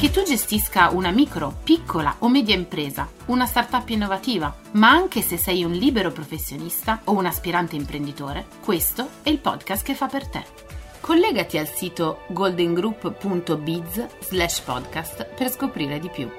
Che tu gestisca una micro, piccola o media impresa, una startup innovativa, ma anche se sei un libero professionista o un aspirante imprenditore, questo è il podcast che fa per te. Collegati al sito goldengroup.biz slash podcast per scoprire di più.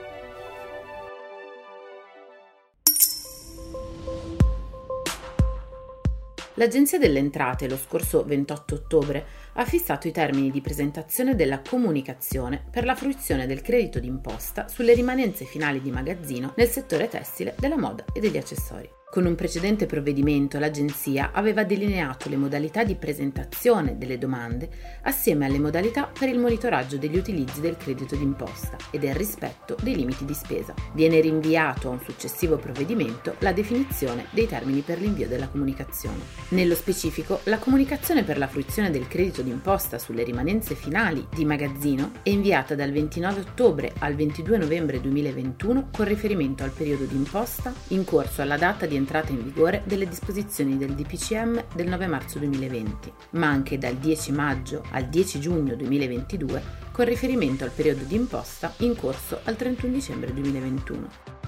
L'Agenzia delle Entrate lo scorso 28 ottobre ha fissato i termini di presentazione della comunicazione per la fruizione del credito d'imposta sulle rimanenze finali di magazzino nel settore tessile, della moda e degli accessori. Con un precedente provvedimento l'Agenzia aveva delineato le modalità di presentazione delle domande assieme alle modalità per il monitoraggio degli utilizzi del credito d'imposta e del rispetto dei limiti di spesa. Viene rinviato a un successivo provvedimento la definizione dei termini per l'invio della comunicazione. Nello specifico, la comunicazione per la fruizione del credito d'imposta sulle rimanenze finali di magazzino è inviata dal 29 ottobre al 22 novembre 2021 con riferimento al periodo d'imposta in corso alla data di entrata in vigore delle disposizioni del DPCM del 9 marzo 2020, ma anche dal 10 maggio al 10 giugno 2022 con riferimento al periodo di imposta in corso al 31 dicembre 2021.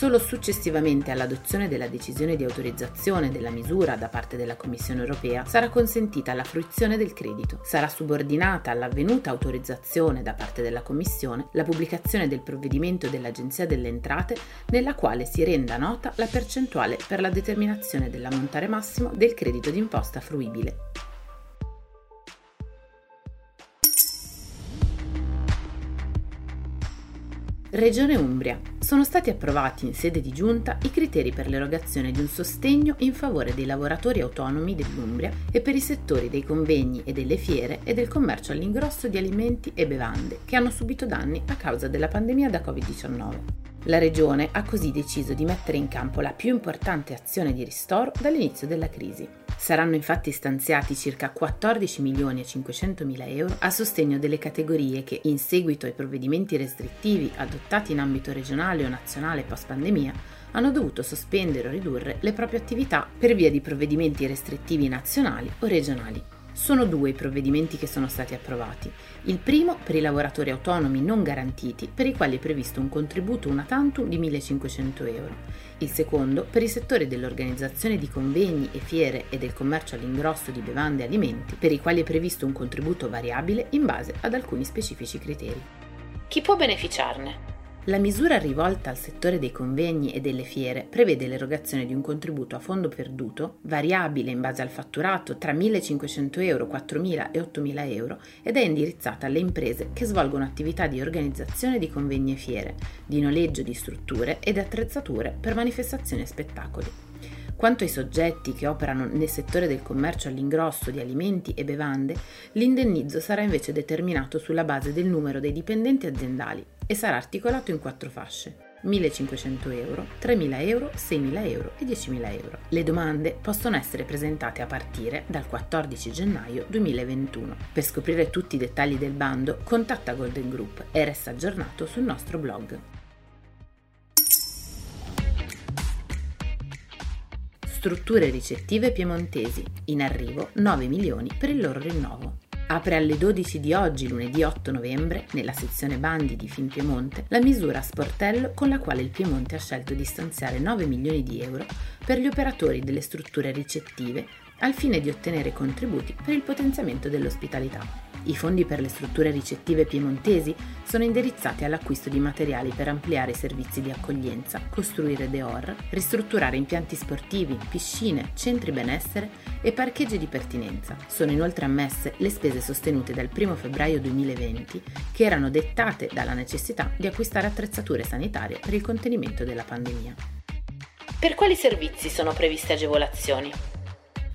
Solo successivamente all'adozione della decisione di autorizzazione della misura da parte della Commissione europea sarà consentita la fruizione del credito. Sarà subordinata all'avvenuta autorizzazione da parte della Commissione la pubblicazione del provvedimento dell'Agenzia delle Entrate nella quale si renda nota la percentuale per la determinazione dell'ammontare massimo del credito d'imposta fruibile. Regione Umbria. Sono stati approvati in sede di giunta i criteri per l'erogazione di un sostegno in favore dei lavoratori autonomi dell'Umbria e per i settori dei convegni e delle fiere e del commercio all'ingrosso di alimenti e bevande che hanno subito danni a causa della pandemia da Covid-19. La Regione ha così deciso di mettere in campo la più importante azione di ristoro dall'inizio della crisi. Saranno infatti stanziati circa 14 milioni e 500 mila euro a sostegno delle categorie che, in seguito ai provvedimenti restrittivi adottati in ambito regionale o nazionale post pandemia, hanno dovuto sospendere o ridurre le proprie attività per via di provvedimenti restrittivi nazionali o regionali. Sono due i provvedimenti che sono stati approvati. Il primo per i lavoratori autonomi non garantiti, per i quali è previsto un contributo una tantum di 1.500 euro. Il secondo per i settori dell'organizzazione di convegni e fiere e del commercio all'ingrosso di bevande e alimenti, per i quali è previsto un contributo variabile in base ad alcuni specifici criteri. Chi può beneficiarne? La misura rivolta al settore dei convegni e delle fiere prevede l'erogazione di un contributo a fondo perduto, variabile in base al fatturato tra 1.500 euro, 4.000 e 8.000 euro, ed è indirizzata alle imprese che svolgono attività di organizzazione di convegni e fiere, di noleggio di strutture ed attrezzature per manifestazioni e spettacoli. Quanto ai soggetti che operano nel settore del commercio all'ingrosso di alimenti e bevande, l'indennizzo sarà invece determinato sulla base del numero dei dipendenti aziendali e sarà articolato in quattro fasce. 1.500 euro, 3.000 euro, 6.000 euro e 10.000 euro. Le domande possono essere presentate a partire dal 14 gennaio 2021. Per scoprire tutti i dettagli del bando, contatta Golden Group e resta aggiornato sul nostro blog. Strutture ricettive piemontesi, in arrivo 9 milioni per il loro rinnovo. Apre alle 12 di oggi, lunedì 8 novembre, nella sezione bandi di Finpiemonte, la misura a sportello con la quale il Piemonte ha scelto di stanziare 9 milioni di euro per gli operatori delle strutture ricettive al fine di ottenere contributi per il potenziamento dell'ospitalità. I fondi per le strutture ricettive piemontesi sono indirizzati all'acquisto di materiali per ampliare i servizi di accoglienza, costruire DEOR, ristrutturare impianti sportivi, piscine, centri benessere e parcheggi di pertinenza. Sono inoltre ammesse le spese sostenute dal 1 febbraio 2020 che erano dettate dalla necessità di acquistare attrezzature sanitarie per il contenimento della pandemia. Per quali servizi sono previste agevolazioni?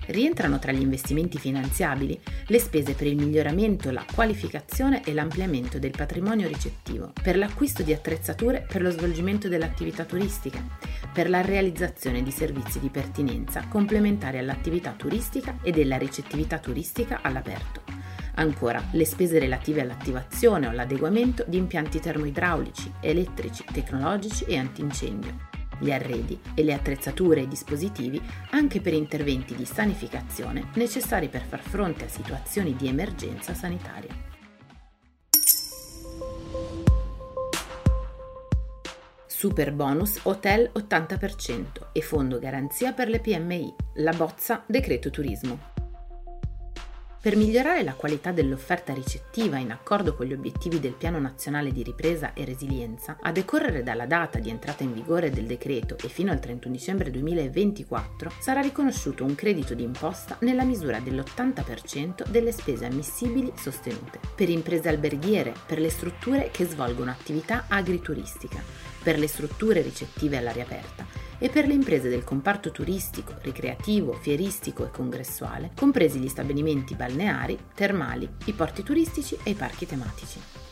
Rientrano tra gli investimenti finanziabili le spese per il miglioramento, la qualificazione e l'ampliamento del patrimonio ricettivo, per l'acquisto di attrezzature per lo svolgimento dell'attività turistica, per la realizzazione di servizi di pertinenza complementari all'attività turistica e della ricettività turistica all'aperto. Ancora, le spese relative all'attivazione o all'adeguamento di impianti termoidraulici, elettrici, tecnologici e antincendio gli arredi e le attrezzature e dispositivi anche per interventi di sanificazione necessari per far fronte a situazioni di emergenza sanitaria. Super bonus Hotel 80% e fondo garanzia per le PMI, la bozza Decreto Turismo. Per migliorare la qualità dell'offerta ricettiva in accordo con gli obiettivi del Piano Nazionale di Ripresa e Resilienza, a decorrere dalla data di entrata in vigore del decreto e fino al 31 dicembre 2024, sarà riconosciuto un credito di imposta nella misura dell'80% delle spese ammissibili sostenute, per imprese alberghiere, per le strutture che svolgono attività agrituristica, per le strutture ricettive all'aria aperta e per le imprese del comparto turistico, ricreativo, fieristico e congressuale, compresi gli stabilimenti balneari, termali, i porti turistici e i parchi tematici.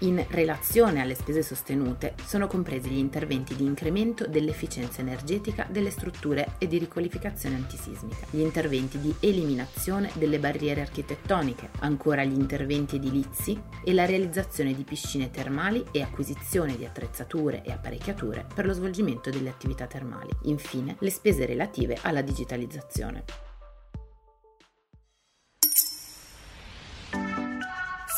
In relazione alle spese sostenute sono compresi gli interventi di incremento dell'efficienza energetica delle strutture e di riqualificazione antisismica, gli interventi di eliminazione delle barriere architettoniche, ancora gli interventi edilizi e la realizzazione di piscine termali e acquisizione di attrezzature e apparecchiature per lo svolgimento delle attività termali. Infine, le spese relative alla digitalizzazione.